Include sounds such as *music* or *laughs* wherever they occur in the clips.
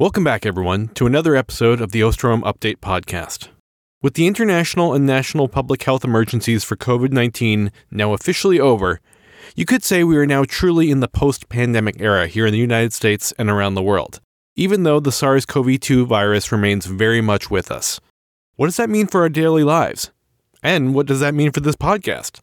Welcome back, everyone, to another episode of the Osterholm Update Podcast. With the international and national public health emergencies for COVID 19 now officially over, you could say we are now truly in the post pandemic era here in the United States and around the world, even though the SARS CoV 2 virus remains very much with us. What does that mean for our daily lives? And what does that mean for this podcast?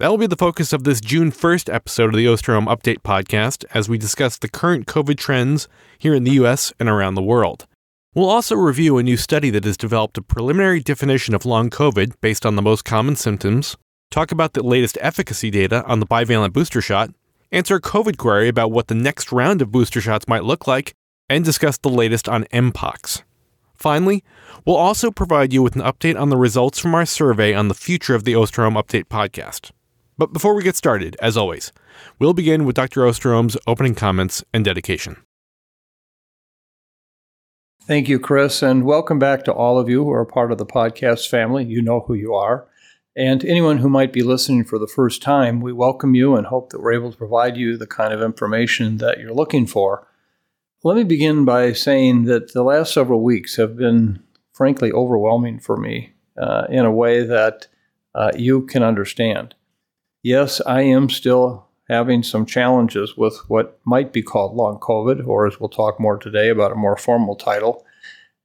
That will be the focus of this June 1st episode of the Osterholm Update podcast as we discuss the current COVID trends here in the US and around the world. We'll also review a new study that has developed a preliminary definition of long COVID based on the most common symptoms, talk about the latest efficacy data on the bivalent booster shot, answer a COVID query about what the next round of booster shots might look like, and discuss the latest on Mpox. Finally, we'll also provide you with an update on the results from our survey on the future of the Osterholm Update podcast. But before we get started, as always, we'll begin with Dr. Osterholm's opening comments and dedication. Thank you, Chris, and welcome back to all of you who are part of the podcast family. You know who you are. And anyone who might be listening for the first time, we welcome you and hope that we're able to provide you the kind of information that you're looking for. Let me begin by saying that the last several weeks have been, frankly, overwhelming for me uh, in a way that uh, you can understand yes, I am still having some challenges with what might be called long COVID, or as we'll talk more today about a more formal title.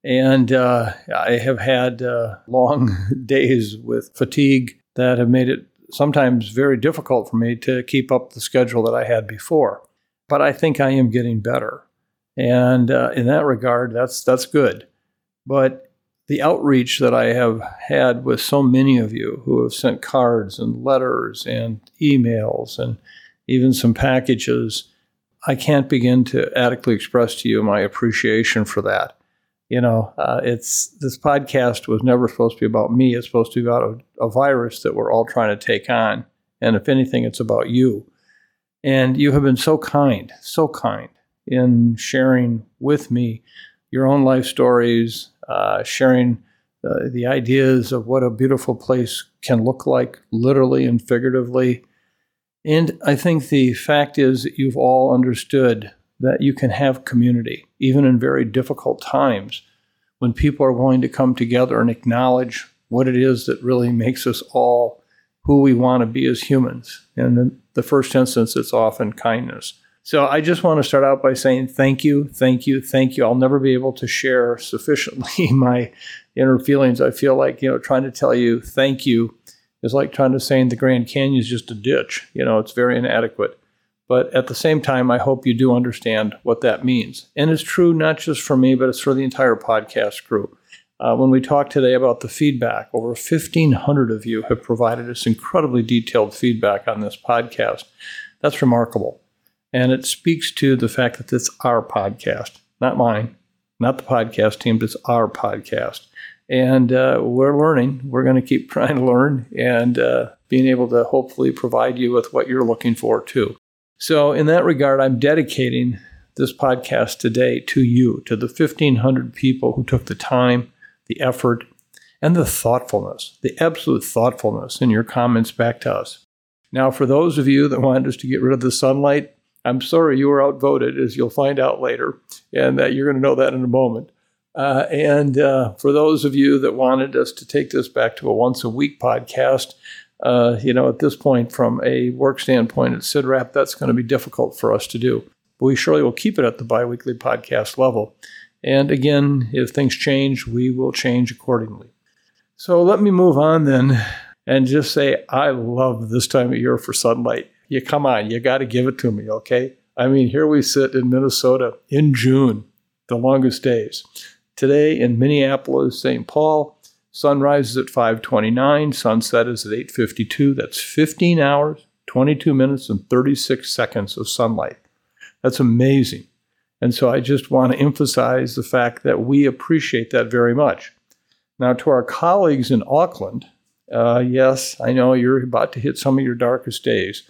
And uh, I have had uh, long *laughs* days with fatigue that have made it sometimes very difficult for me to keep up the schedule that I had before. But I think I am getting better. And uh, in that regard, that's, that's good. But the outreach that I have had with so many of you who have sent cards and letters and emails and even some packages, I can't begin to adequately express to you my appreciation for that. You know, uh, it's this podcast was never supposed to be about me. It's supposed to be about a, a virus that we're all trying to take on. And if anything, it's about you. And you have been so kind, so kind in sharing with me your own life stories, uh, sharing uh, the ideas of what a beautiful place can look like, literally and figuratively. And I think the fact is that you've all understood that you can have community, even in very difficult times, when people are willing to come together and acknowledge what it is that really makes us all who we want to be as humans. And in the first instance, it's often kindness. So I just want to start out by saying thank you, thank you, thank you. I'll never be able to share *laughs* sufficiently my inner feelings. I feel like, you know, trying to tell you thank you is like trying to say in the Grand Canyon is just a ditch. You know, it's very inadequate. But at the same time, I hope you do understand what that means. And it's true not just for me, but it's for the entire podcast crew. Uh, when we talk today about the feedback, over 1,500 of you have provided us incredibly detailed feedback on this podcast. That's remarkable. And it speaks to the fact that it's our podcast, not mine, not the podcast team, but it's our podcast. And uh, we're learning. We're going to keep *laughs* trying to learn and uh, being able to hopefully provide you with what you're looking for too. So, in that regard, I'm dedicating this podcast today to you, to the 1,500 people who took the time, the effort, and the thoughtfulness, the absolute thoughtfulness in your comments back to us. Now, for those of you that wanted us to get rid of the sunlight, I'm sorry you were outvoted, as you'll find out later, and that you're going to know that in a moment. Uh, and uh, for those of you that wanted us to take this back to a once a week podcast, uh, you know, at this point, from a work standpoint at CIDRAP, that's going to be difficult for us to do. But we surely will keep it at the biweekly podcast level. And again, if things change, we will change accordingly. So let me move on then and just say I love this time of year for sunlight you come on, you got to give it to me, okay? I mean, here we sit in Minnesota in June, the longest days. Today in Minneapolis, St. Paul, sunrise is at 5:29, sunset is at 8:52. That's 15 hours, 22 minutes and 36 seconds of sunlight. That's amazing. And so I just want to emphasize the fact that we appreciate that very much. Now, to our colleagues in Auckland, uh, yes, I know you're about to hit some of your darkest days.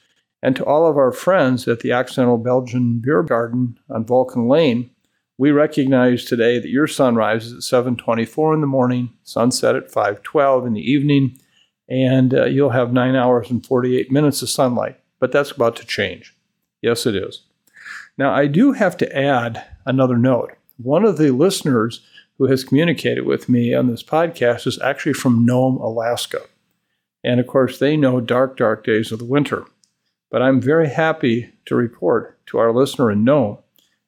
And to all of our friends at the Occidental Belgian Beer Garden on Vulcan Lane, we recognize today that your sun rises at 7:24 in the morning, sunset at 5:12 in the evening, and uh, you'll have 9 hours and 48 minutes of sunlight. But that's about to change. Yes, it is. Now, I do have to add another note. One of the listeners who has communicated with me on this podcast is actually from Nome, Alaska. And of course, they know dark, dark days of the winter. But I'm very happy to report to our listener in Nome,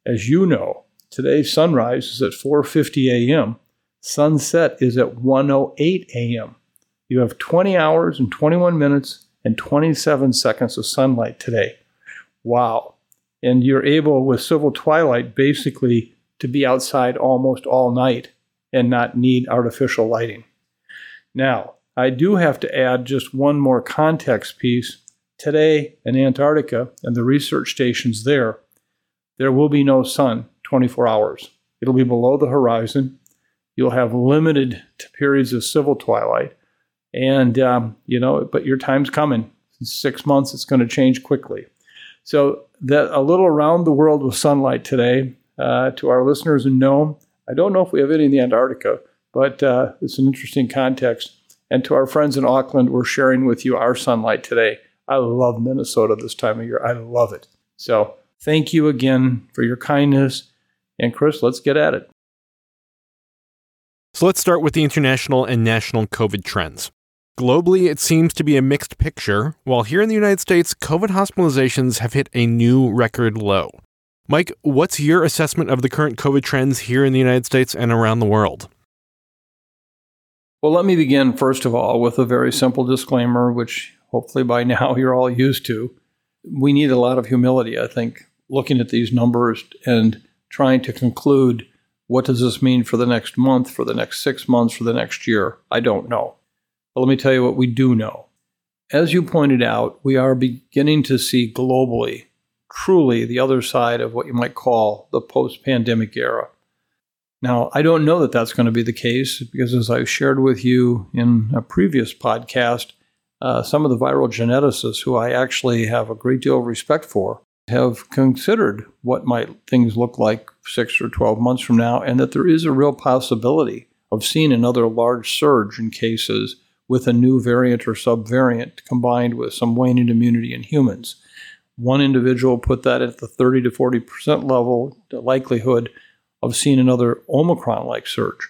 as you know, today's sunrise is at 4:50 a.m. Sunset is at 1:08 a.m. You have 20 hours and 21 minutes and 27 seconds of sunlight today. Wow. And you're able with civil twilight basically to be outside almost all night and not need artificial lighting. Now, I do have to add just one more context piece. Today in Antarctica and the research stations there, there will be no sun 24 hours. It'll be below the horizon. You'll have limited periods of civil twilight. And, um, you know, but your time's coming. In six months, it's going to change quickly. So, that a little around the world with sunlight today uh, to our listeners in Nome. I don't know if we have any in the Antarctica, but uh, it's an interesting context. And to our friends in Auckland, we're sharing with you our sunlight today. I love Minnesota this time of year. I love it. So thank you again for your kindness. And Chris, let's get at it. So let's start with the international and national COVID trends. Globally, it seems to be a mixed picture, while here in the United States, COVID hospitalizations have hit a new record low. Mike, what's your assessment of the current COVID trends here in the United States and around the world? Well, let me begin, first of all, with a very simple disclaimer, which hopefully by *laughs* now you're all used to. We need a lot of humility, I think, looking at these numbers and trying to conclude what does this mean for the next month, for the next six months, for the next year? I don't know. But let me tell you what we do know. As you pointed out, we are beginning to see globally truly the other side of what you might call the post pandemic era. Now, I don't know that that's going to be the case because, as I've shared with you in a previous podcast, uh, some of the viral geneticists who I actually have a great deal of respect for have considered what might things look like six or 12 months from now, and that there is a real possibility of seeing another large surge in cases with a new variant or subvariant combined with some waning immunity in humans. One individual put that at the 30 to 40% level, the likelihood of seeing another Omicron like surge.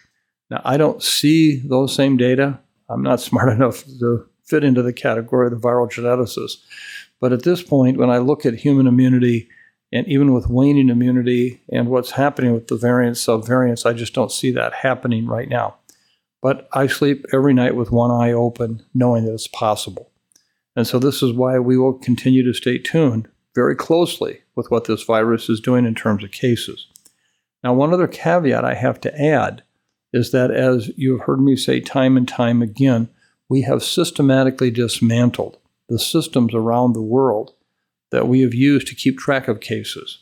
Now, I don't see those same data. I'm not *laughs* smart enough to fit into the category of the viral geneticist. But at this point, when I look at human immunity, and even with waning immunity and what's happening with the variants, subvariants, I just don't see that happening right now. But I sleep every night with one eye open, knowing that it's possible. And so this is why we will continue to stay tuned very closely with what this virus is doing in terms of cases. Now, one other caveat I have to add is that, as you've heard me say time and time again, we have systematically dismantled the systems around the world that we have used to keep track of cases.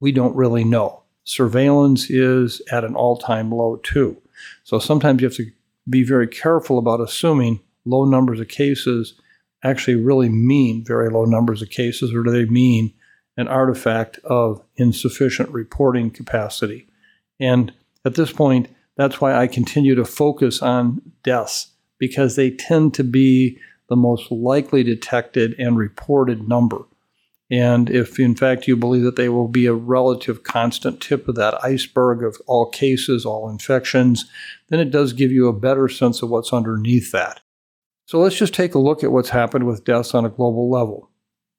We don't really know. Surveillance is at an all time low, too. So sometimes you have to be very careful about assuming low numbers of cases actually really mean very low numbers of cases, or do they mean an artifact of insufficient reporting capacity. And at this point, that's why I continue to focus on deaths because they tend to be the most likely detected and reported number. And if in fact you believe that they will be a relative constant tip of that iceberg of all cases, all infections, then it does give you a better sense of what's underneath that. So let's just take a look at what's happened with deaths on a global level.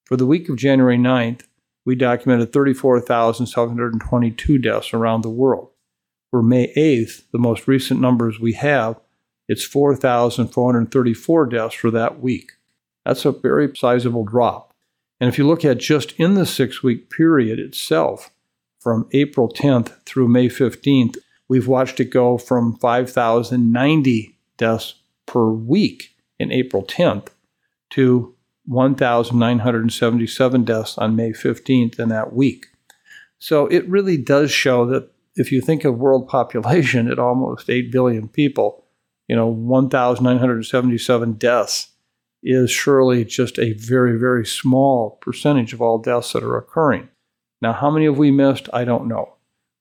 For the week of January 9th, we documented 34,722 deaths around the world. For May 8th, the most recent numbers we have, it's 4,434 deaths for that week. That's a very sizable drop. And if you look at just in the six week period itself, from April 10th through May 15th, we've watched it go from 5,090 deaths per week in April 10th to 1,977 deaths on May 15th in that week. So it really does show that if you think of world population *laughs* at almost 8 billion people, you know, 1,977 deaths is surely just a very, very small percentage of all deaths that are occurring. Now, how many have we missed? I don't know.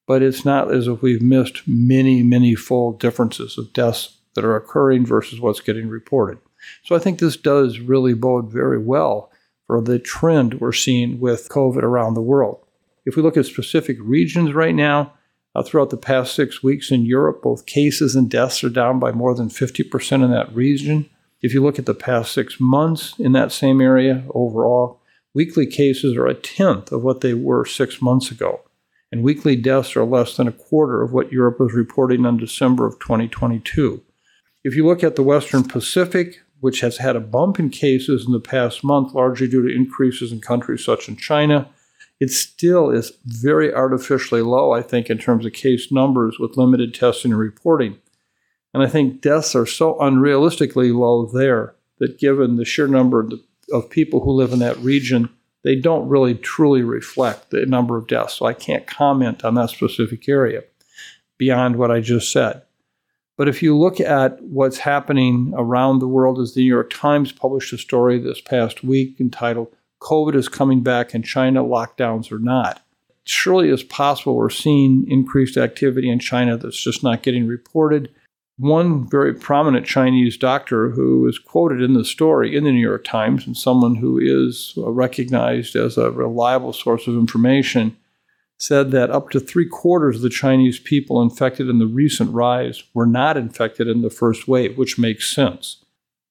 But it's not as if we've missed many, many full differences of deaths that are occurring versus what's getting reported. So I think this does really bode very well for the trend we're seeing with COVID around the world. If we look at specific regions right now, uh, throughout the past six weeks in Europe, both cases and deaths are down by more than 50% in that region. If you look at the past six months in that same area overall, weekly cases are a tenth of what they were six months ago, and weekly deaths are less than a quarter of what Europe was reporting in December of 2022. If you look at the Western Pacific, which has had a bump in cases in the past month, largely due to increases in countries such as China, it still is very artificially low, I think, in terms of case numbers with limited testing and reporting. And I think deaths are so unrealistically low there that given the sheer number of people who live in that region, they don't really truly reflect the number of deaths. So I can't comment on that specific area beyond what I just said. But if you look at what's happening around the world, as the New York Times published a story this past week entitled COVID is Coming Back in China, Lockdowns or Not. Surely it's possible we're seeing increased activity in China that's just not getting reported. One very prominent Chinese doctor who is quoted in the story in the New York Times and someone who is uh, recognized as a reliable source of information said that up to three quarters of the Chinese people infected in the recent rise were not infected in the first wave, which makes sense.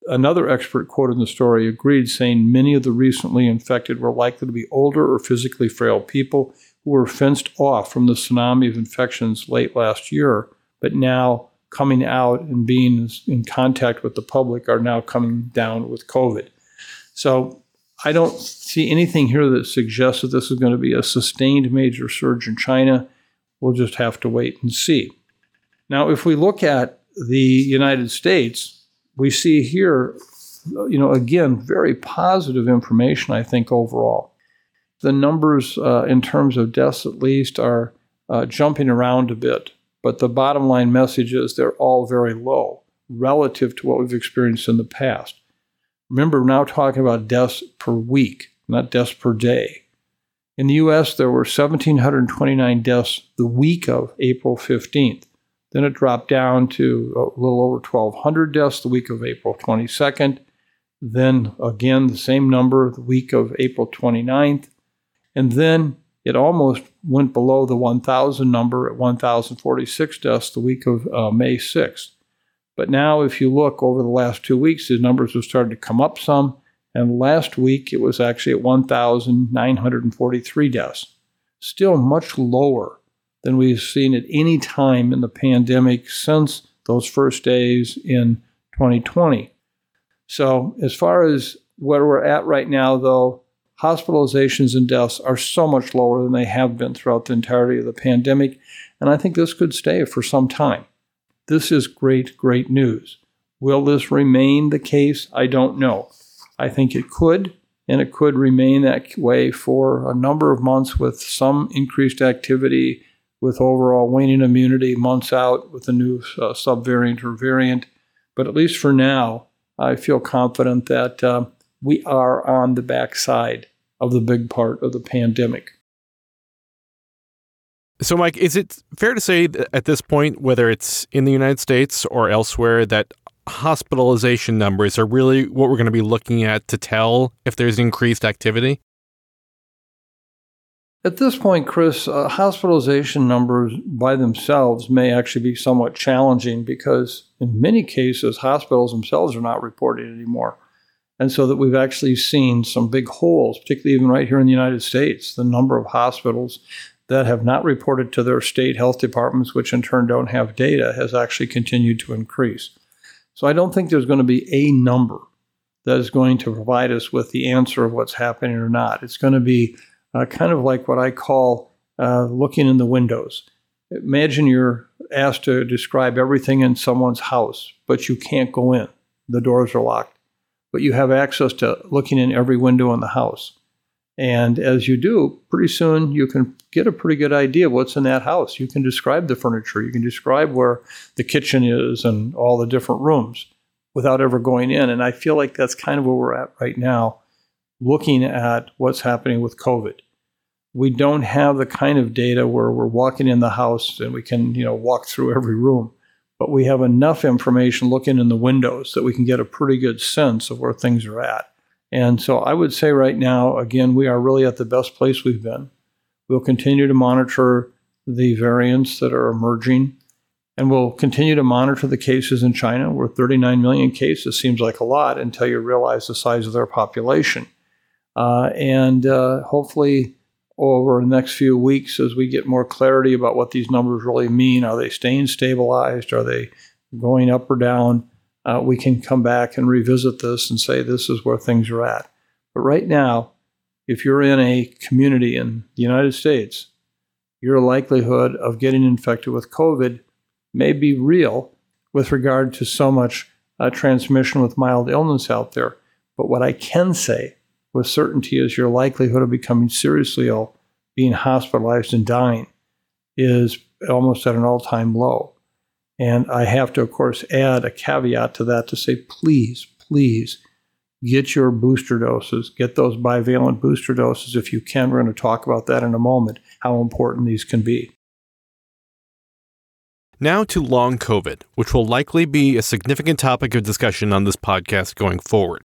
Another expert quoted in the story agreed, saying many of the recently infected were likely to be older or physically frail people who were fenced off from the tsunami of infections late last year, but now coming out and being in contact with the public are now coming down with COVID. So I don't see anything here that suggests that this is going to be a sustained major surge in China. We'll just have to wait and see. Now, if we look at the United States, we see here, you know, again, very positive information, I think, overall. The numbers uh, in terms of deaths, at least, are uh, jumping around a bit. But the bottom line message is they're all very low relative to what we've experienced in the past. Remember, we're now talking about deaths per week, not deaths per day. In the US, there were 1,729 deaths the week of April 15th. Then it dropped down to a little over 1,200 deaths the week of April 22nd. Then again, the same number the week of April 29th. And then it almost went below the 1,000 number at 1,046 deaths the week of uh, May 6th. But now, if you look over the last two weeks, these numbers have started to come up some. And last week, it was actually at 1,943 deaths. Still much lower than we've seen at any time in the pandemic since those first days in 2020. So, as far as where we're at right now, though, hospitalizations and deaths are so much lower than they have been throughout the entirety of the pandemic. And I think this could stay for some time. This is great, great news. Will this remain the case? I don't know. I think it could, and it could remain that way for a number of months with some increased activity, with overall waning immunity months out with a new uh, subvariant or variant. But at least for now, I feel confident that uh, we are on the backside of the big part of the pandemic. So, Mike, is it fair to say at this point, whether it's in the United States or elsewhere, that hospitalization numbers are really what we're going to be looking at to tell if there's increased activity? At this point, Chris, uh, hospitalization numbers by themselves may actually be somewhat challenging because, in many cases, hospitals themselves are not reporting anymore. And so that we've actually seen some big holes, particularly even right here in the United States. The number of hospitals that have not reported to their state health departments, which in turn don't have data, has actually continued to increase. So I don't think there's going to be a number that is going to provide us with the answer of what's happening or not. It's going to be uh, kind of like what I call uh, looking in the windows. Imagine you're asked to describe everything in someone's house, but you can't go in. The doors are locked. but you have access to looking in every window in the house. And as you do, pretty soon you can get a pretty good idea of what's in that house. You can describe the furniture, you can describe where the kitchen is and all the different rooms without ever going in. And I feel like that's kind of where we're at right now, looking at what's happening with COVID. We don't have the kind of data where we're walking in the house and we can, you know, walk through every room, but we have enough information looking in the windows that we can get a pretty good sense of where things are at. And so I would say right now, again, we are really at the best place we've been. We'll continue to monitor the variants that are emerging, and we'll continue to monitor the cases in China, where 39 million cases seems like a lot until you realize the size of their population. Uh, and uh, hopefully, over the next few weeks, as we get more clarity about what these numbers really mean, are they staying stabilized? Are they going up or down? uh, we can come back and revisit this and say this is where things are at. But right now, if you're in a community in the United States, your likelihood of getting infected with COVID may be real with regard to so much uh, transmission with mild illness out there. But what I can say with certainty is your likelihood of becoming seriously ill, being hospitalized, and dying is almost at an all time low. And I have to, of course, add a caveat to that to say, please, please get your booster doses, get those bivalent booster doses if you can. We're going to talk about that in a moment, how important these can be. Now to long COVID, which will likely be a significant topic of discussion on this podcast going forward.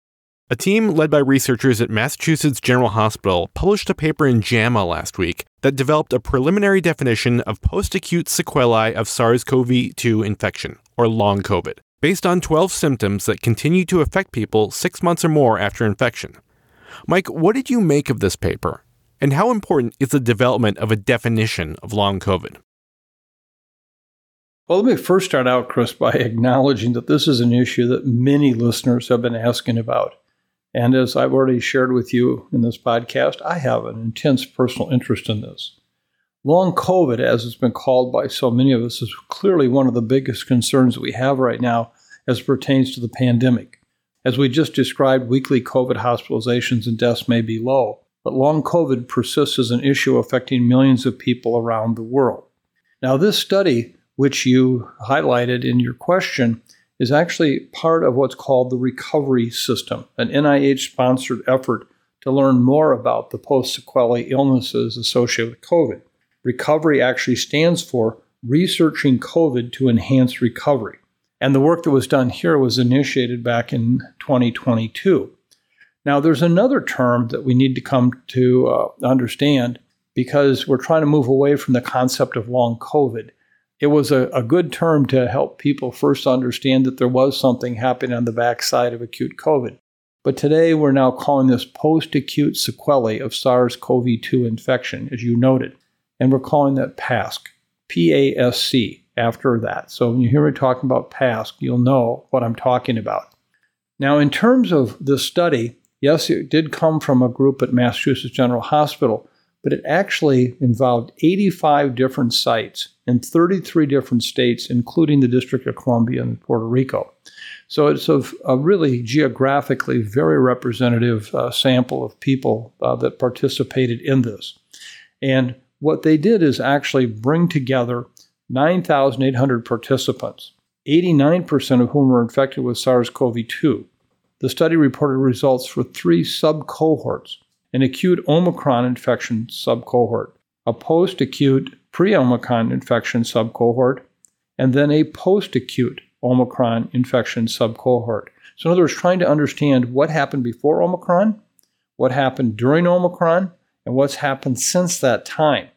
A team led by researchers at Massachusetts General Hospital published a paper in JAMA last week that developed a preliminary definition of post acute sequelae of SARS CoV 2 infection, or long COVID, based on 12 symptoms that continue to affect people six months or more after infection. Mike, what did you make of this paper? And how important is the development of a definition of long COVID? Well, let me first start out, Chris, by *laughs* acknowledging that this is an issue that many listeners have been asking about. And as I've already shared with you in this podcast, I have an intense personal interest in this. Long COVID, as it's been called by so many of us, is clearly one of the biggest concerns we have right now as pertains to the pandemic. As we just described, weekly COVID hospitalizations and deaths may be low, but long COVID persists as an issue affecting millions of people around the world. Now, this study, which you highlighted in your question, is actually part of what's called the recovery system, an NIH sponsored effort to learn more about the post sequelae illnesses associated with COVID. Recovery actually stands for researching COVID to enhance recovery. And the work that was done here was initiated back in 2022. Now, there's another term that we need to come to uh, understand because we're trying to move away from the concept of long COVID it was a, a good term to help people first understand that there was something happening on the backside of acute COVID. But today we're now calling this post acute sequelae of SARS CoV 2 infection, as you noted. And we're calling that PASC, P A S C, after that. So when you hear me talking about PASC, you'll know what I'm talking about. Now, in terms of this study, yes, it did come from a group at Massachusetts General Hospital, but it actually involved 85 different sites in 33 different states, including the District of Columbia and Puerto Rico. So it's a, a really geographically very representative uh, sample of people uh, that participated in this. And what they did is actually bring together 9,800 participants, 89% of whom were infected with SARS CoV 2. The study reported results for three sub cohorts an acute Omicron infection subcohort, a post acute pre Omicron infection subcohort, and then a post acute Omicron infection subcohort. So, in other words, trying to understand what happened before Omicron, what happened during Omicron, and what's happened since that time.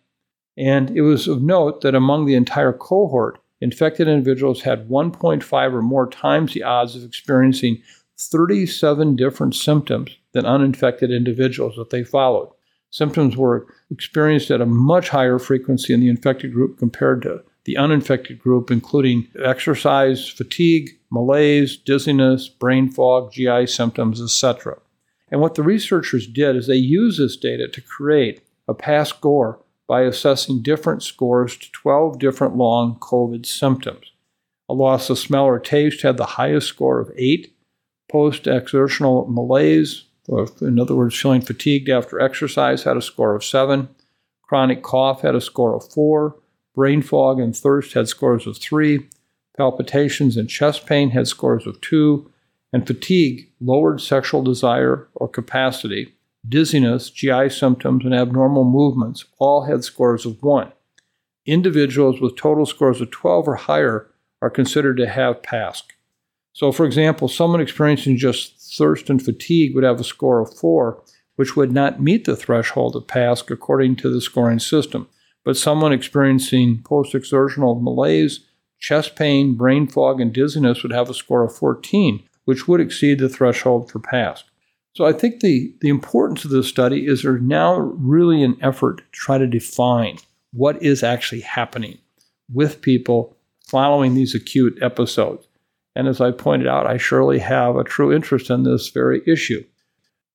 And it was of note that among the entire cohort, infected individuals had 1.5 or more times the odds of experiencing 37 different symptoms than uninfected individuals that they followed. Symptoms were experienced at a much higher frequency in the infected group compared to the uninfected group, including exercise, fatigue, malaise, dizziness, brain fog, GI symptoms, etc. And what the researchers did is they used this data to create a PASC score by assessing different scores to 12 different long COVID symptoms. A loss of smell or taste had the highest score of 8, Post exertional malaise, or in other words, feeling fatigued after exercise, had a score of seven. Chronic cough had a score of four. Brain fog and thirst had scores of three. Palpitations and chest pain had scores of two. And fatigue lowered sexual desire or capacity. Dizziness, GI symptoms, and abnormal movements all had scores of one. Individuals with total scores of 12 or higher are considered to have PASC. So, for example, someone experiencing just thirst and fatigue would have a score of four, which would not meet the threshold of PASC according to the scoring system. But someone experiencing post exertional malaise, chest pain, brain fog, and dizziness would have a score of 14, which would exceed the threshold for PASC. So I think the, the importance of this study is there's now really an effort to try to define what is actually happening with people following these acute episodes. And as I pointed out, I surely have a true interest in this very issue.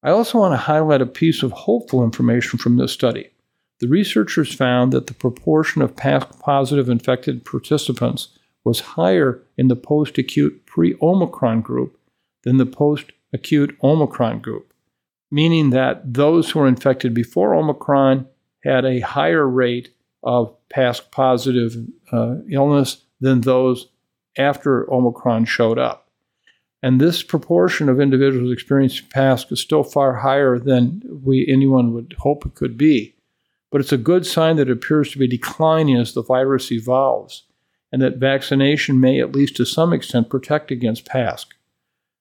I also want to highlight a piece of hopeful information from this study. The researchers found that the proportion of PASC positive infected participants was higher in the post acute pre Omicron group than the post acute Omicron group, meaning that those who were infected before Omicron had a higher rate of PASC positive uh, illness than those after Omicron showed up. And this proportion of individuals experiencing PASC is still far higher than we anyone would hope it could be. But it's a good sign that it appears to be declining as the virus evolves, and that vaccination may, at least to some extent, protect against PASC.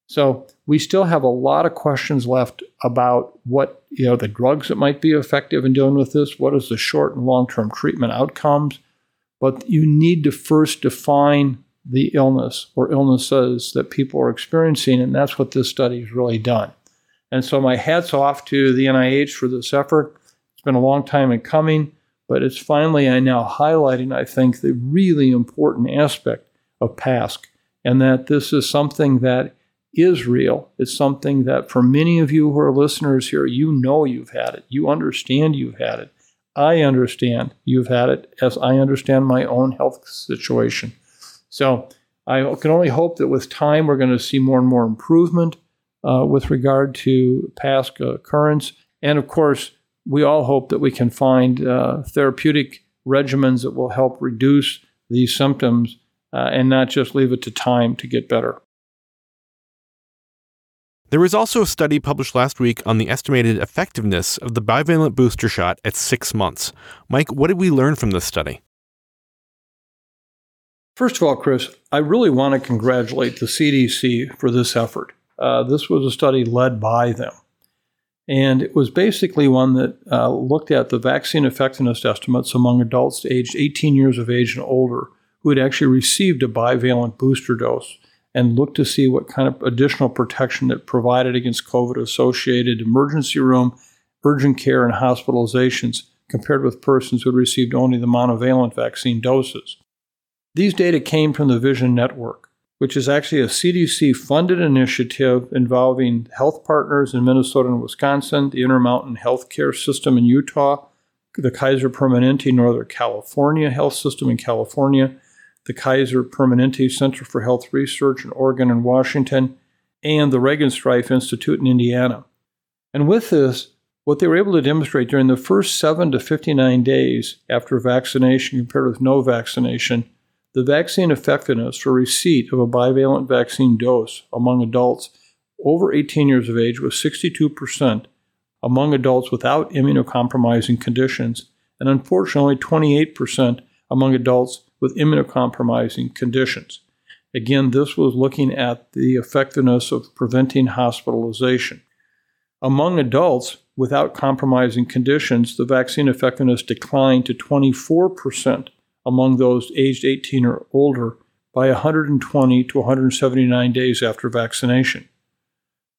So we still have a lot of questions left about what you know the drugs that might be effective in dealing with this. What is the short and long term treatment outcomes? But you need to first define the illness or illnesses that people are experiencing, and that's what this study has really done. And so my hats off to the NIH for this effort. It's been a long time in coming, but it's finally I now highlighting, I think, the really important aspect of PASC, and that this is something that is real. It's something that for many of you who are listeners here, you know you've had it. You understand you've had it. I understand you've had it as I understand my own health situation. So I can only hope that with time we're going to see more and more improvement uh, with regard to PASC occurrence. And of course, we all hope that we can find uh, therapeutic regimens that will help reduce these symptoms uh, and not just leave it to time to get better. There was also a study published last week on the estimated effectiveness of the bivalent booster shot at six months. Mike, what did we learn from this study? First of all, Chris, I really want to congratulate the CDC for this effort. Uh, this was a study led by them. And it was basically one that uh, looked at the vaccine effectiveness estimates among adults aged 18 years of age and older who had actually received a bivalent booster dose and looked to see what kind of additional protection it provided against COVID associated emergency room, urgent care, and hospitalizations compared with persons who had received only the monovalent vaccine doses. These data came from the Vision Network, which is actually a CDC funded initiative involving health partners in Minnesota and Wisconsin, the Intermountain Healthcare System in Utah, the Kaiser Permanente Northern California Health System in California, the Kaiser Permanente Center for Health Research in Oregon and Washington, and the Regenstrief Institute in Indiana. And with this, what they were able to demonstrate during the first 7 to 59 days after vaccination compared with no vaccination, the vaccine effectiveness for receipt of a bivalent vaccine dose among adults over 18 years of age was 62% among adults without immunocompromising conditions, and unfortunately 28% among adults with immunocompromising conditions. Again, this was looking at the effectiveness of preventing hospitalization. Among adults without compromising conditions, the vaccine effectiveness declined to 24% among those aged 18 or older by 120 to 179 days after vaccination.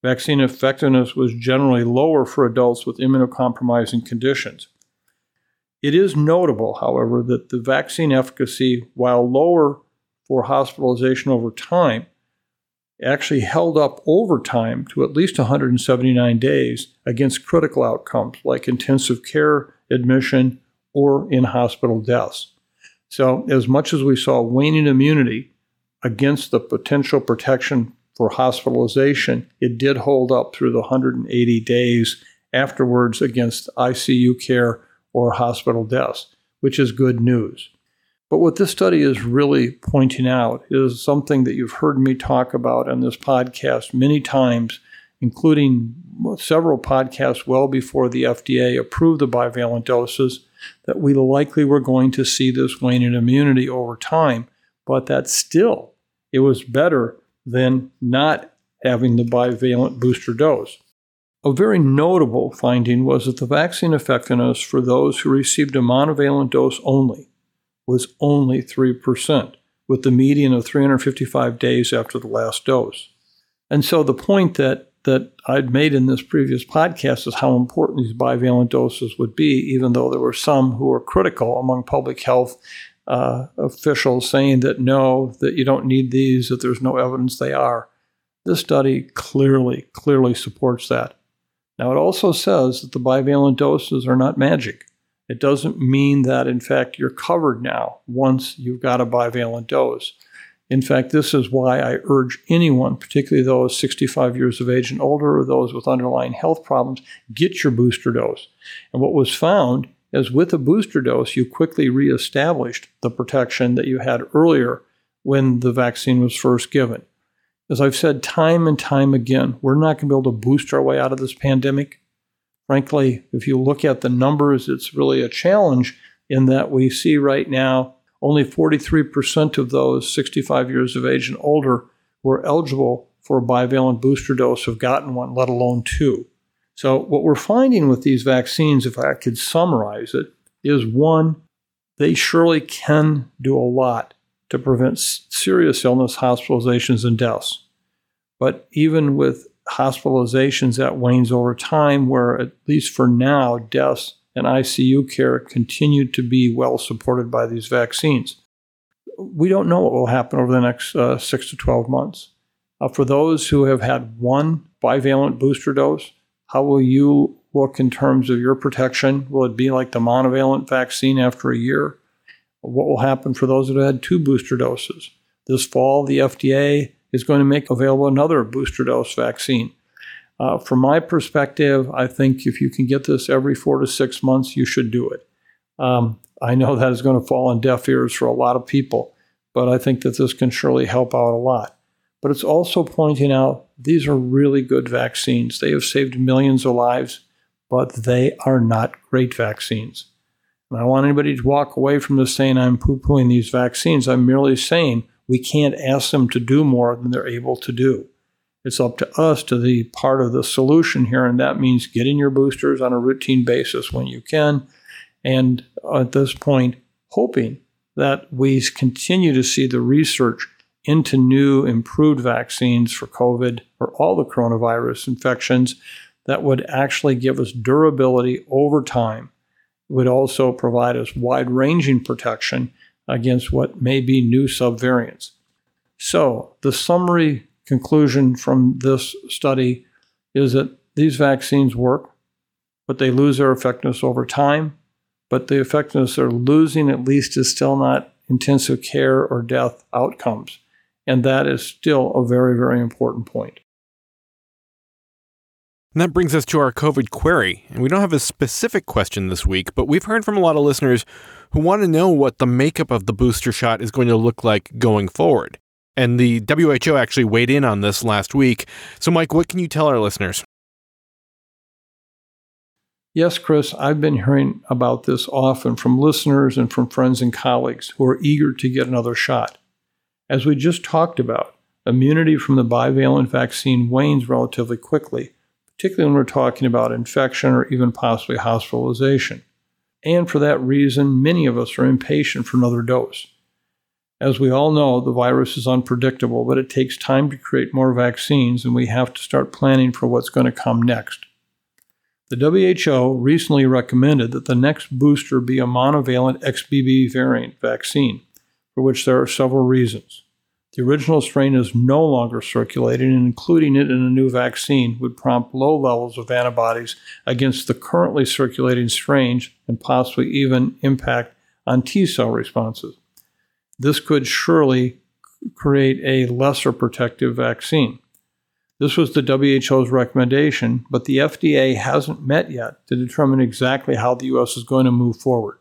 Vaccine effectiveness was generally lower for adults with immunocompromising conditions. It is notable, however, that the vaccine efficacy, while lower for hospitalization over time, actually held up over time to at least 179 days against critical outcomes like intensive care admission or in hospital deaths. So, as much as we saw waning immunity against the potential protection for hospitalization, it did hold up through the 180 days afterwards against ICU care or hospital deaths, which is good news. But what this study is really pointing out is something that you've heard me talk about on this podcast many times, including several podcasts well before the FDA approved the bivalent doses, that we likely were going to see this waning immunity over time, but that still it was better than not having the bivalent booster dose. A very notable finding was that the vaccine effectiveness for those who received a monovalent dose only was only 3%, with the median of 355 days after the last dose. And so the point that, that I'd made in this previous podcast is how important these bivalent doses would be, even though there were some who were critical among public health uh, officials saying that no, that you don't need these, that there's no evidence they are. This study clearly, clearly supports that. Now, it also says that the bivalent doses are not magic. It doesn't mean that, in fact, you're covered now once you've got a bivalent dose. In fact, this is why I urge anyone, particularly those 65 years of age and older or those with underlying health problems, get your booster dose. And what was found is with a booster dose, you quickly reestablished the protection that you had earlier when the vaccine was first given. As I've said time and time again, we're not going to be able to boost our way out of this pandemic. Frankly, if you look at the numbers, it's really a challenge in that we see right now only 43% of those 65 years of age and older were eligible for a bivalent booster dose have gotten one, let alone two. So, what we're finding with these vaccines, if I could summarize it, is one, they surely can do a lot to prevent serious illness, hospitalizations, and deaths. But even with hospitalizations, that wanes over time, where at least for now, deaths and ICU care continue to be well supported by these vaccines. We don't know what will happen over the next uh, six to 12 months. Uh, for those who have had one bivalent booster dose, how will you look in terms of your protection? Will it be like the monovalent vaccine after a year? what will happen for those that have had two booster doses. This fall, the FDA is going to make available another booster dose vaccine. Uh, from my perspective, I think if you can get this every four to six months, you should do it. Um, I know that is going to fall on deaf ears for a lot of people, but I think that this can surely help out a lot. But it's also pointing out these are really good vaccines. They have saved millions of lives, but they are not great vaccines. And I don't want anybody to walk away from this saying I'm poo pooing these vaccines. I'm merely saying we can't ask them to do more than they're able to do. It's up to us to be part of the solution here, and that means getting your boosters on a routine basis when you can. And at this point, hoping that we continue to see the research into new improved vaccines for COVID or all the coronavirus infections that would actually give us durability over time would also provide us wide ranging protection against what may be new subvariants. So, the summary conclusion from this study is that these vaccines work, but they lose their effectiveness over time. But the effectiveness they're losing, at least, is still not intensive care or death outcomes. And that is still a very, very important point. And that brings us to our COVID query. And we don't have a specific question this week, but we've heard from a lot of listeners who want to know what the makeup of the booster shot is going to look like going forward. And the WHO actually weighed in on this last week. So, Mike, what can you tell our listeners? Yes, Chris, I've been hearing about this often from listeners and from friends and colleagues who are eager to get another shot. As we just talked about, immunity from the bivalent vaccine wanes relatively quickly particularly when we're talking about infection or even possibly hospitalization. And for that reason, many of us are impatient for another dose. As we all know, the virus is unpredictable, but it takes time to create more vaccines, and we have to start planning for what's going to come next. The WHO recently recommended that the next booster be a monovalent XBB variant vaccine, for which there are several reasons. The original strain is no longer circulating, and including it in a new vaccine would prompt low levels of antibodies against the currently circulating strains and possibly even impact on T cell responses. This could surely create a lesser protective vaccine. This was the WHO's recommendation, but the FDA hasn't met yet to determine exactly how the U.S. is going to move forward.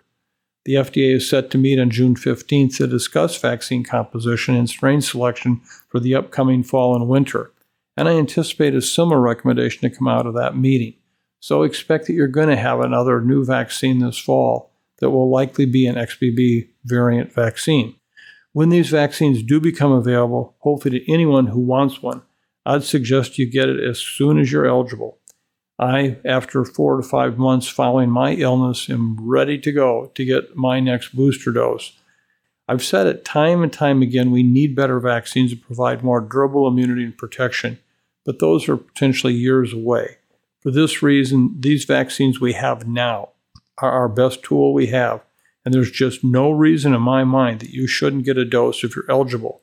The FDA is set to meet on June 15th to discuss vaccine composition and strain selection for the upcoming fall and winter, and I anticipate a similar recommendation to come out of that meeting. So expect that you're going to have another new vaccine this fall that will likely be an XBB variant vaccine. When these vaccines do become available, hopefully to anyone who wants one, I'd suggest you get it as soon as you're eligible. I, after four to five months following my illness, am ready to go to get my next booster dose. I've said it time and time again we need better vaccines to provide more durable immunity and protection, but those are potentially years away. For this reason, these vaccines we have now are our best tool we have, and there's just no reason in my mind that you shouldn't get a dose if you're eligible.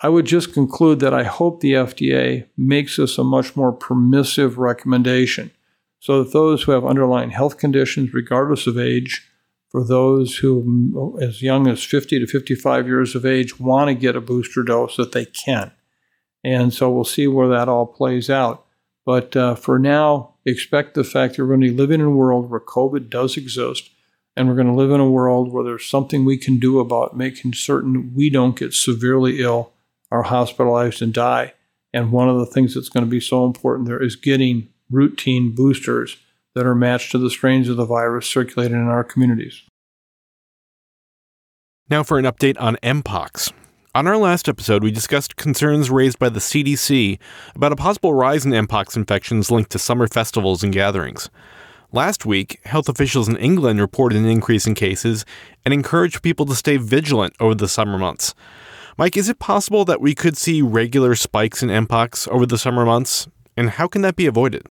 I would just conclude that I hope the FDA makes this a much more permissive recommendation so that those who have underlying health conditions, regardless of age, for those who, as young as 50 to 55 years of age, want to get a booster dose, that they can. And so we'll see where that all plays out. But uh, for now, expect the fact that we're going to be living in a world where COVID does exist, and we're going to live in a world where there's something we can do about making certain we don't get severely ill are hospitalized and die. And one of the things that's going to be so important there is getting routine boosters that are matched to the strains of the virus circulating in our communities. Now for an update on Mpox. On our last episode, we discussed concerns raised by the CDC about a possible rise in Mpox infections linked to summer festivals and gatherings. Last week, health officials in England reported an increase in cases and encouraged people to stay vigilant over the summer months. Mike, is it possible that we could see regular spikes in Mpox over the summer months? And how can that be avoided?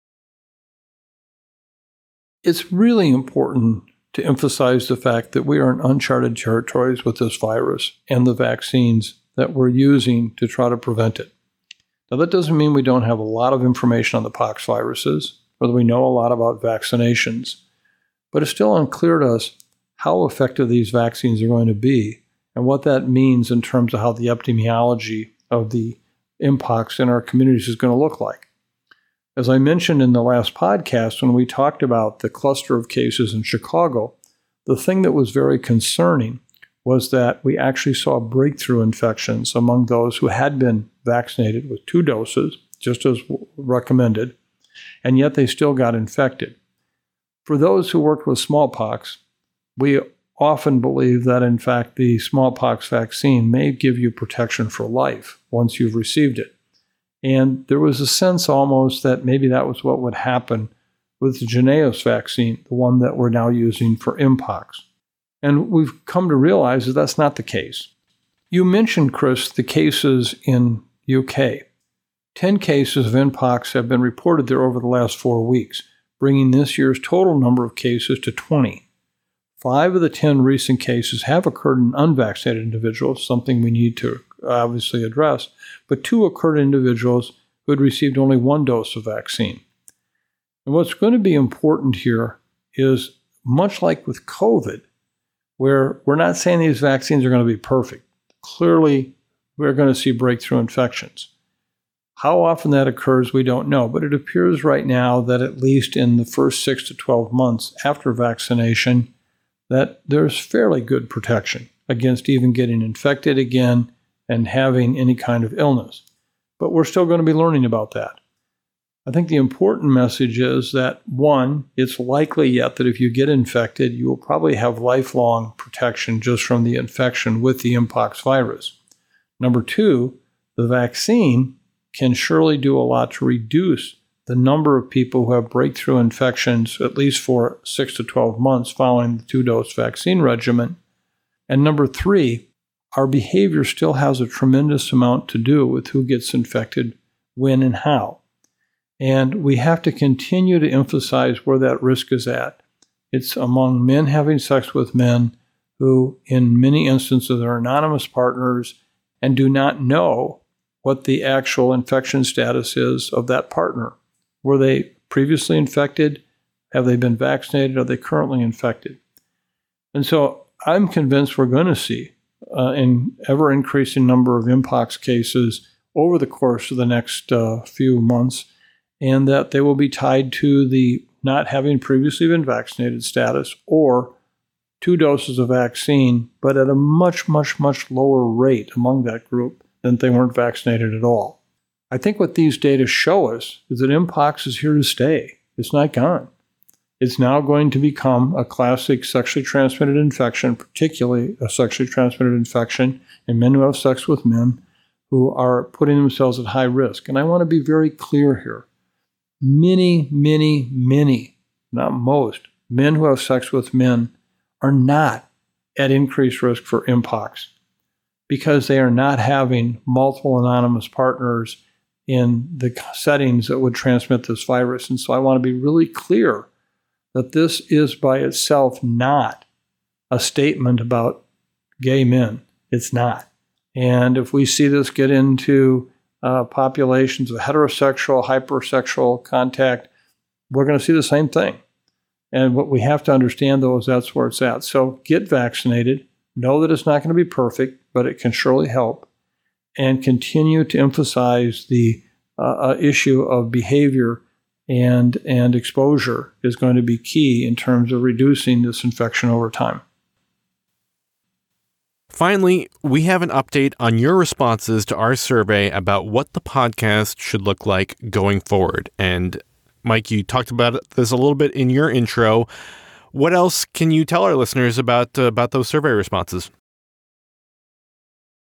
It's really important to emphasize the fact that we are in uncharted territories with this virus and the vaccines that we're using to try to prevent it. Now, that doesn't mean we don't have a lot of information on the pox viruses that we know a lot about vaccinations, but it's still unclear to us how effective these vaccines are going to be and what that means in terms of how the epidemiology of the Mpox in our communities is going to look like. As I mentioned in the last podcast, when we talked about the cluster of cases in Chicago, the thing that was very concerning was that we actually saw breakthrough infections among those who had been vaccinated with two doses, just as recommended, and yet they still got infected. For those who worked with smallpox, we often believe that, in fact, the smallpox vaccine may give you protection for life once you've received it. And there was a sense almost that maybe that was what would happen with the Jynneos vaccine, the one that we're now using for Mpox. And we've come to realize that that's not the case. You mentioned, Chris, the cases in UK. 10 cases of Mpox have been reported there over the last four weeks, bringing this year's total number of cases to 20. Five of the 10 recent cases have occurred in unvaccinated individuals, something we need to uh, obviously address, but two occurred in individuals who had received only one dose of vaccine. And what's going to be important here is much like with COVID, where we're not saying these vaccines are going to be perfect. Clearly, we're going to see breakthrough infections. How often that occurs, we don't know, but it appears right now that at least in the first six to 12 months after vaccination, that there's fairly good protection against even getting infected again and having any kind of illness. But we're still going to be learning about that. I think the important message is that one, it's likely yet that if you get infected, you will probably have lifelong protection just from the infection with the Mpox virus. Number two, the vaccine can surely do a lot to reduce the number of people who have breakthrough infections, at least for 6 to 12 months following the two dose vaccine regimen. And number three, our behavior still has a tremendous amount to do with who gets infected, when, and how. And we have to continue to emphasize where that risk is at. It's among men having sex with men who, in many instances, are anonymous partners and do not know what the actual infection status is of that partner. Were they previously infected? Have they been vaccinated? Are they currently infected? And so I'm convinced we're going to see uh, an ever increasing number of Mpox cases over the course of the next uh, few months, and that they will be tied to the not having previously been vaccinated status or two doses of vaccine, but at a much, much, much lower rate among that group than they weren't vaccinated at all. I think what these data show us is that Mpox is here to stay. It's not gone. It's now going to become a classic sexually transmitted infection, particularly a sexually transmitted infection in men who have sex with men who are putting themselves at high risk. And I want to be very clear here. Many, many, many, not most, men who have sex with men are not at increased risk for mpox because they are not having multiple anonymous partners in the settings that would transmit this virus. And so I want to be really clear that this is by itself not a statement about gay men. It's not. And if we see this get into uh, populations of heterosexual, hypersexual contact, we're going to see the same thing. And what we have to understand, though, is that's where it's at. So get vaccinated. Know that it's not going to be perfect, but it can surely help. And continue to emphasize the uh, uh, issue of behavior and, and exposure is going to be key in terms of reducing this infection over time. Finally, we have an update on your responses to our survey about what the podcast should look like going forward. And Mike, you talked about this a little bit in your intro. What else can you tell our listeners about uh, about those survey responses?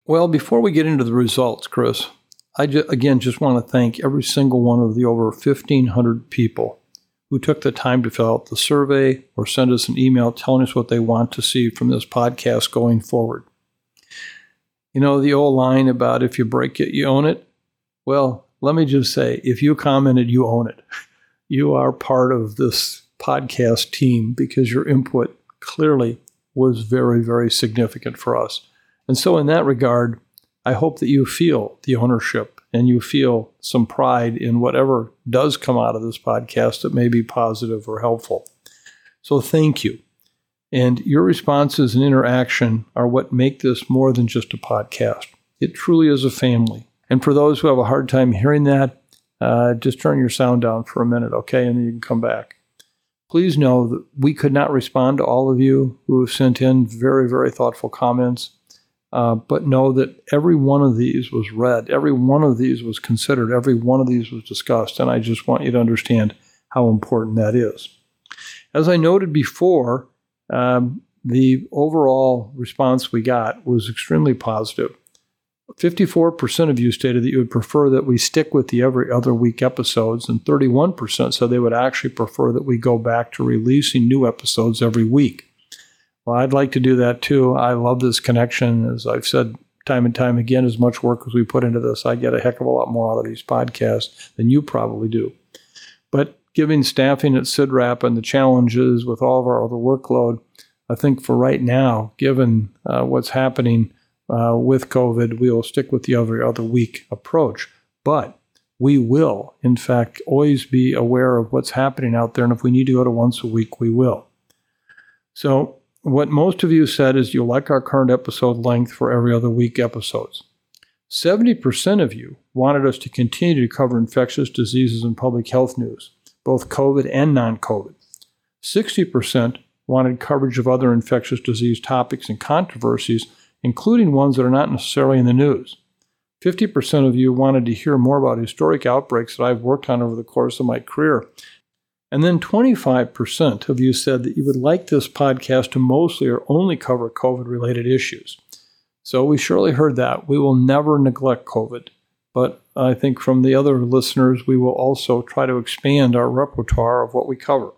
Well, before we get into the results, Chris, I ju- again just want to thank every single one of the over 1,500 people who took the time to fill out the survey or send us an email telling us what they want to see from this podcast going forward. You know, the old line about if you break it, you own it. Well, let me just say if you commented, you own it. *laughs* You are part of this podcast team because your input clearly was very, very significant for us. And so, in that regard, I hope that you feel the ownership and you feel some pride in whatever does come out of this podcast that may be positive or helpful. So, thank you. And your responses and interaction are what make this more than just a podcast. It truly is a family. And for those who have a hard time hearing that, uh, just turn your sound down for a minute, okay? And then you can come back. Please know that we could not respond to all of you who have sent in very, very thoughtful comments. Uh, but know that every one of these was read, every one of these was considered, every one of these was discussed, and I just want you to understand how important that is. As I noted before, um, the overall response we got was extremely positive. 54% of you stated that you would prefer that we stick with the every other week episodes, and 31% said they would actually prefer that we go back to releasing new episodes every week. Well, I'd like to do that too. I love this connection. As I've said time and time again, as much work as we put into this, I get a heck of a lot more out of these podcasts than you probably do. But giving staffing at CIDRAP and the challenges with all of our other workload, I think for right now, given uh, what's happening uh, with COVID, we will stick with the every other week approach. But we will, in fact, always be aware of what's happening out there. And if we need to go to once a week, we will. So what most of you said is you like our current episode length for every other week episodes. 70% of you wanted us to continue to cover infectious diseases and public health news, both COVID and non COVID. 60% wanted coverage of other infectious disease topics and controversies, including ones that are not necessarily in the news. 50% of you wanted to hear more about historic outbreaks that I've worked on over the course of my career and then 25% of you said that you would like this podcast to mostly or only cover COVID related issues. So we surely heard that. We will never neglect COVID. But I think from the other listeners, we will also try to expand our repertoire of what we cover.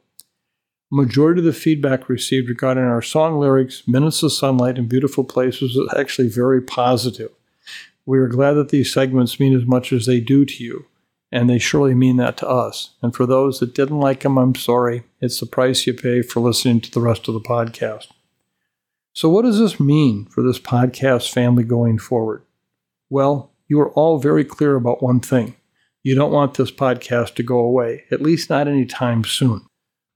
Majority of the feedback received regarding our song lyrics, Minutes of Sunlight, and Beautiful Places was actually very positive. We are glad that these segments mean as much as they do to you and they surely mean that to us. And for those that didn't like them, I'm sorry. It's the price you pay for listening to the rest of the podcast. So, what does this mean for this podcast family going forward? Well, you are all very clear about one thing. You don't want this podcast to go away, at least not anytime soon.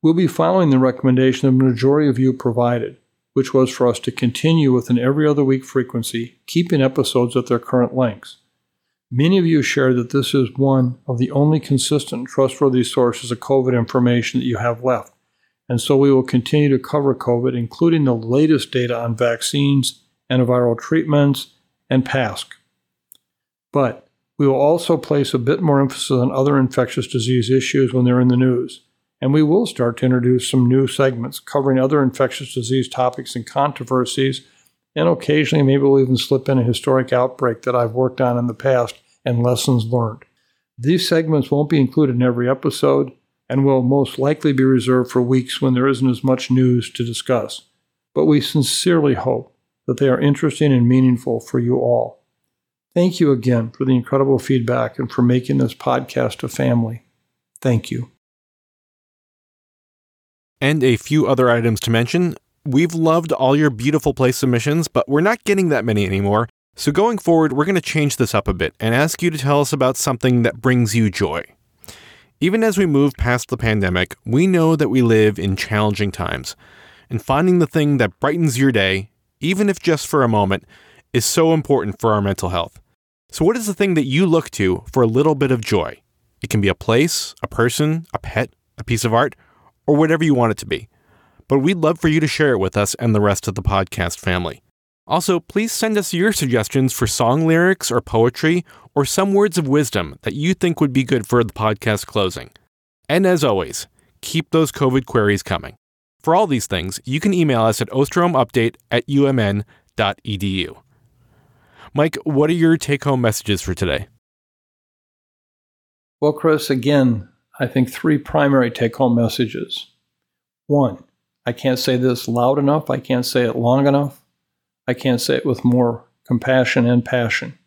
We'll be following the recommendation of the majority of you provided, which was for us to continue with an every other week frequency, keeping episodes at their current lengths. Many of you shared that this is one of the only consistent, trustworthy sources of COVID information that you have left. And so we will continue to cover COVID, including the latest data on vaccines, antiviral treatments, and PASC. But we will also place a bit more emphasis on other infectious disease issues when they're in the news. And we will start to introduce some new segments covering other infectious disease topics and controversies. And occasionally, maybe we'll even slip in a historic outbreak that I've worked on in the past and lessons learned. These segments won't be included in every episode and will most likely be reserved for weeks when there isn't as much news to discuss. But we sincerely hope that they are interesting and meaningful for you all. Thank you again for the incredible feedback and for making this podcast a family. Thank you. And a few other items to mention. We've loved all your beautiful play submissions, but we're not getting that many anymore. So going forward, we're going to change this up a bit and ask you to tell us about something that brings you joy. Even as we move past the pandemic, we know that we live in challenging times, and finding the thing that brightens your day, even if just for a moment, is so important for our mental health. So, what is the thing that you look to for a little bit of joy? It can be a place, a person, a pet, a piece of art, or whatever you want it to be. But we'd love for you to share it with us and the rest of the podcast family. Also, please send us your suggestions for song lyrics or poetry or some words of wisdom that you think would be good for the podcast closing. And as always, keep those COVID queries coming. For all these things, you can email us at osterholmupdate at umn.edu. Mike, what are your take home messages for today? Well, Chris, again, I think three primary take home messages. One, I can't say this loud enough, I can't say it long enough, I can't say it with more compassion and passion.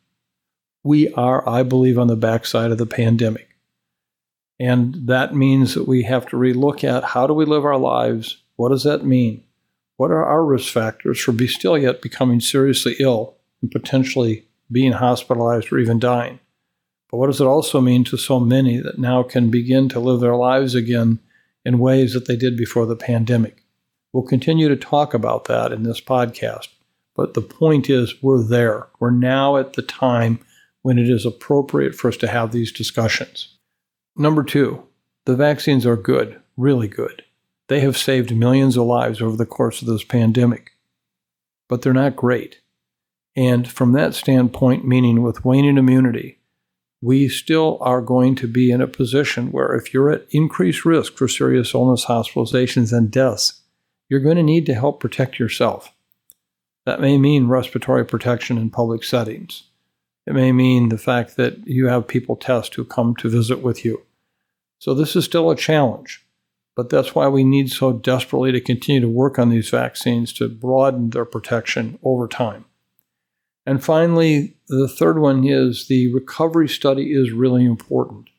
We are, I believe, on the backside of the pandemic. And that means that we have to relook at how do we live our lives? What does that mean? What are our risk factors for be still yet becoming seriously ill and potentially being hospitalized or even dying? But what does it also mean to so many that now can begin to live their lives again in ways that they did before the pandemic? We'll continue to talk about that in this podcast. But the point is, we're there. We're now at the time when it is appropriate for us to have these discussions. Number two, the vaccines are good, really good. They have saved millions of lives over the course of this pandemic, but they're not great. And from that standpoint, meaning with waning immunity, we still are going to be in a position where if you're at increased risk for serious illness, hospitalizations, and deaths, you're going to need to help protect yourself. That may mean respiratory protection in public settings. It may mean the fact that you have people test who come to visit with you. So this is still a challenge, but that's why we need so desperately to continue to work on these vaccines to broaden their protection over time. And finally, the third one is the recovery study is really important.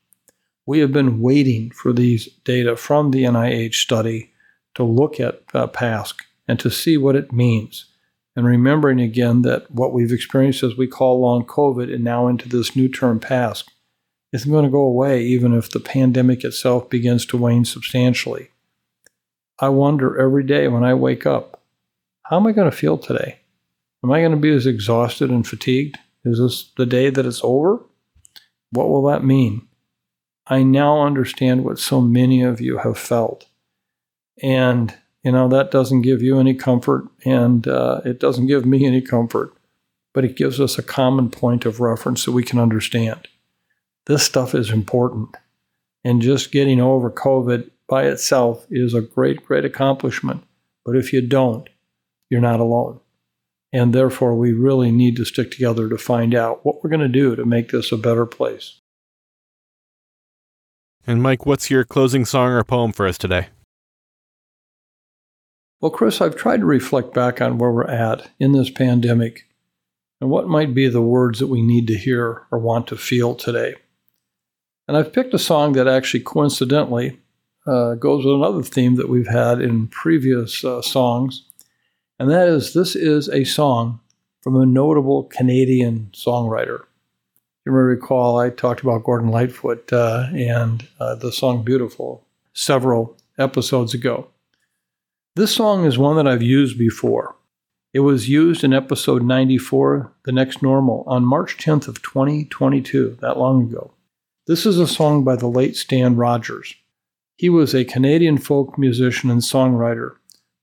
We have been waiting for these data from the NIH study to look at uh, PASC and to see what it means and remembering again that what we've experienced as we call long COVID and now into this new term PASC isn't going to go away even if the pandemic itself begins to wane substantially. I wonder every day when I wake up, how am I going to feel today? Am I going to be as exhausted and fatigued? Is this the day that it's over? What will that mean? I now understand what so many of you have felt. And you know, that doesn't give you any comfort and uh, it doesn't give me any comfort, but it gives us a common point of reference that we can understand. This stuff is important. And just getting over COVID by itself is a great, great accomplishment. But if you don't, you're not alone. And therefore, we really need to stick together to find out what we're going to do to make this a better place. And Mike, what's your closing song or poem for us today? Well, Chris, I've tried to reflect back on where we're at in this pandemic and what might be the words that we need to hear or want to feel today. And I've picked a song that actually coincidentally uh, goes with another theme that we've had in previous uh, songs, and that is this is a song from a notable Canadian songwriter. You may recall I talked about Gordon Lightfoot uh, and uh, the song Beautiful several episodes ago. This song is one that I've used before. It was used in episode 94, The Next Normal, on March 10th of 2022, that long ago. This is a song by the late Stan Rogers. He was a Canadian folk musician and songwriter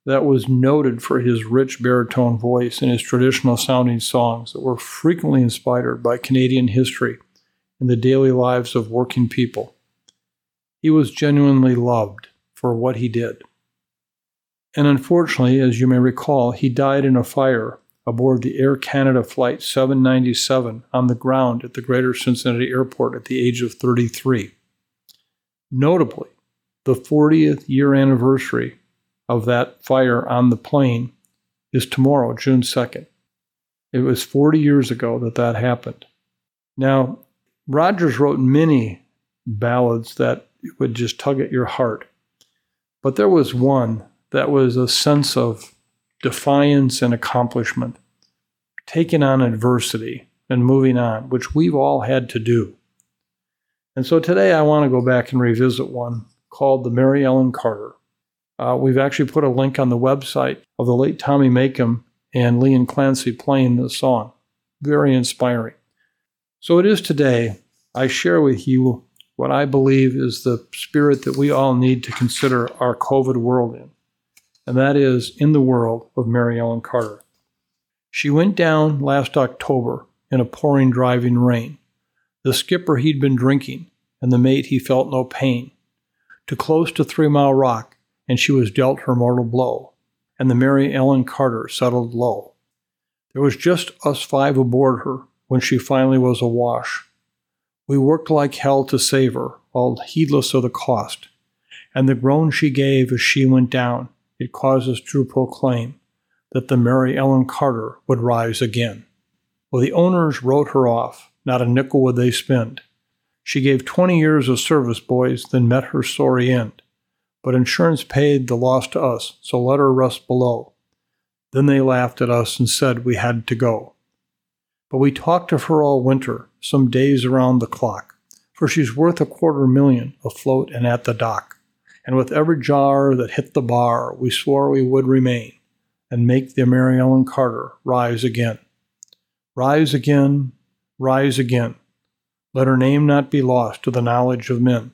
that was noted for his rich baritone voice and his traditional sounding songs that were frequently inspired by Canadian history and the daily lives of working people. He was genuinely loved for what he did. And unfortunately, as you may recall, he died in a fire aboard the Air Canada Flight 797 on the ground at the Greater Cincinnati Airport at the age of 33. Notably, the 40th year anniversary of that fire on the plane is tomorrow, June 2nd. It was 40 years ago that that happened. Now, Rogers wrote many ballads that would just tug at your heart, but there was one that was a sense of defiance and accomplishment, taking on adversity and moving on, which we've all had to do. And so today I want to go back and revisit one called the Mary Ellen Carter. Uh, we've actually put a link on the website of the late Tommy Makem and Lee Liam Clancy playing the song. Very inspiring. So it is today. I share with you what I believe is the spirit that we all need to consider our COVID world in, and that is in the world of Mary Ellen Carter. She went down last October in a pouring driving rain. The skipper he'd been drinking, and the mate he felt no pain too close to Three Mile Rock, and she was dealt her mortal blow, and the Mary Ellen Carter settled low. There was just us five aboard her when she finally was awash. We worked like hell to save her, all heedless of the cost, and the groan she gave as she went down, it caused us to proclaim that the Mary Ellen Carter would rise again. Well, the owners wrote her off, not a nickel would they spend. She gave 20 years of service, boys, then met her sorry end. But insurance paid the loss to us, so let her rest below. Then they laughed at us and said we had to go. But we talked of her all winter, some days around the clock, for she's worth a quarter million afloat and at the dock. And with every jar that hit the bar, we swore we would remain and make the Mary Ellen Carter rise again. Rise again, rise again. Let her name not be lost to the knowledge of men.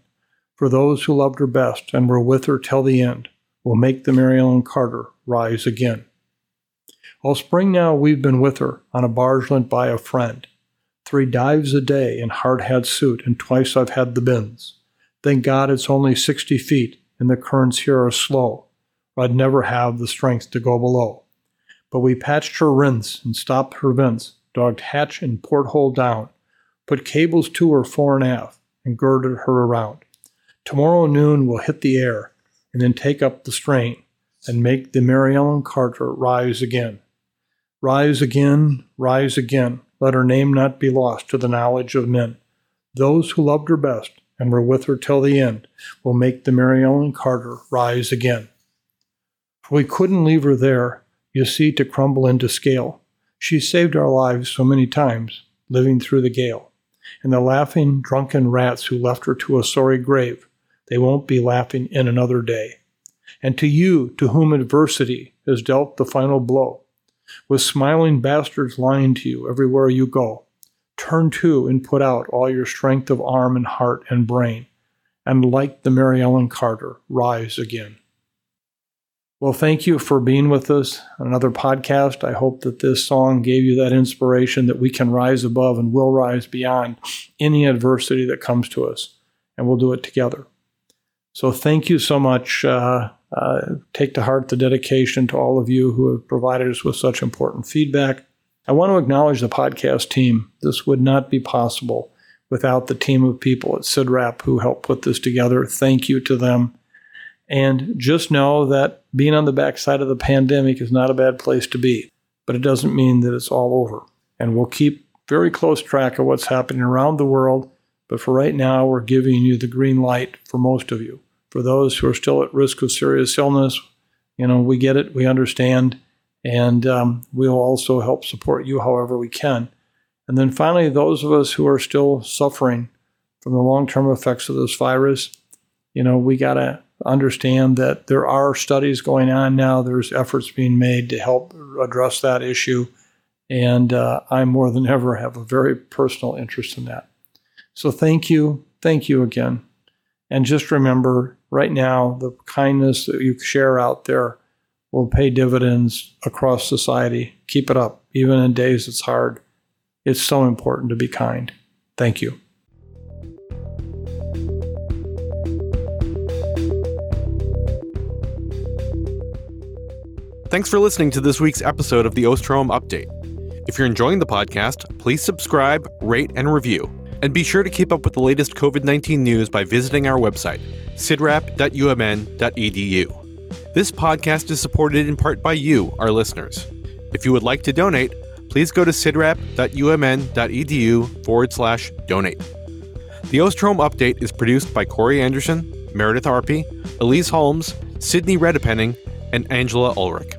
For those who loved her best and were with her till the end will make the Mary Ellen Carter rise again. All spring now we've been with her on a barge lent by a friend. Three dives a day in hard hat suit, and twice I've had the bends. Thank God it's only sixty feet, and the currents here are slow, I'd never have the strength to go below. But we patched her rinse and stopped her vents, dogged hatch and porthole down, Put cables to her fore and aft and girded her around. Tomorrow noon we'll hit the air and then take up the strain and make the Mary Ellen Carter rise again. Rise again, rise again. Let her name not be lost to the knowledge of men. Those who loved her best and were with her till the end will make the Mary Ellen Carter rise again. For we couldn't leave her there, you see, to crumble into scale. She saved our lives so many times, living through the gale and the laughing, drunken rats who left her to a sorry grave, they won't be laughing in another day. And to you, to whom adversity has dealt the final blow, with smiling bastards lying to you everywhere you go, turn to and put out all your strength of arm and heart and brain, and like the Mary Ellen Carter, rise again. Well, thank you for being with us on another podcast. I hope that this song gave you that inspiration that we can rise above and will rise beyond any adversity that comes to us, and we'll do it together. So, thank you so much. Uh, uh, take to heart the dedication to all of you who have provided us with such important feedback. I want to acknowledge the podcast team. This would not be possible without the team of people at CIDRAP who helped put this together. Thank you to them. And just know that being on the backside of the pandemic is not a bad place to be, but it doesn't mean that it's all over. And we'll keep very close track of what's happening around the world. But for right now, we're giving you the green light for most of you. For those who are still at risk of serious illness, you know, we get it, we understand, and um, we'll also help support you however we can. And then finally, those of us who are still suffering from the long term effects of this virus, you know, we got to understand that there are studies going on now. There's efforts being made to help address that issue. And uh, I more than ever have a very personal interest in that. So thank you. Thank you again. And just remember right now, the kindness that you share out there will pay dividends across society. Keep it up, even in days it's hard. It's so important to be kind. Thank you. Thanks for listening to this week's episode of the Osterholm Update. If you're enjoying the podcast, please subscribe, rate, and review. And be sure to keep up with the latest COVID 19 news by visiting our website, cidrap.umn.edu. This podcast is supported in part by you, our listeners. If you would like to donate, please go to cidrap.umn.edu forward slash donate. The Osterholm Update is produced by Corey Anderson, Meredith Arpey, Elise Holmes, Sydney Redepenning, and Angela Ulrich.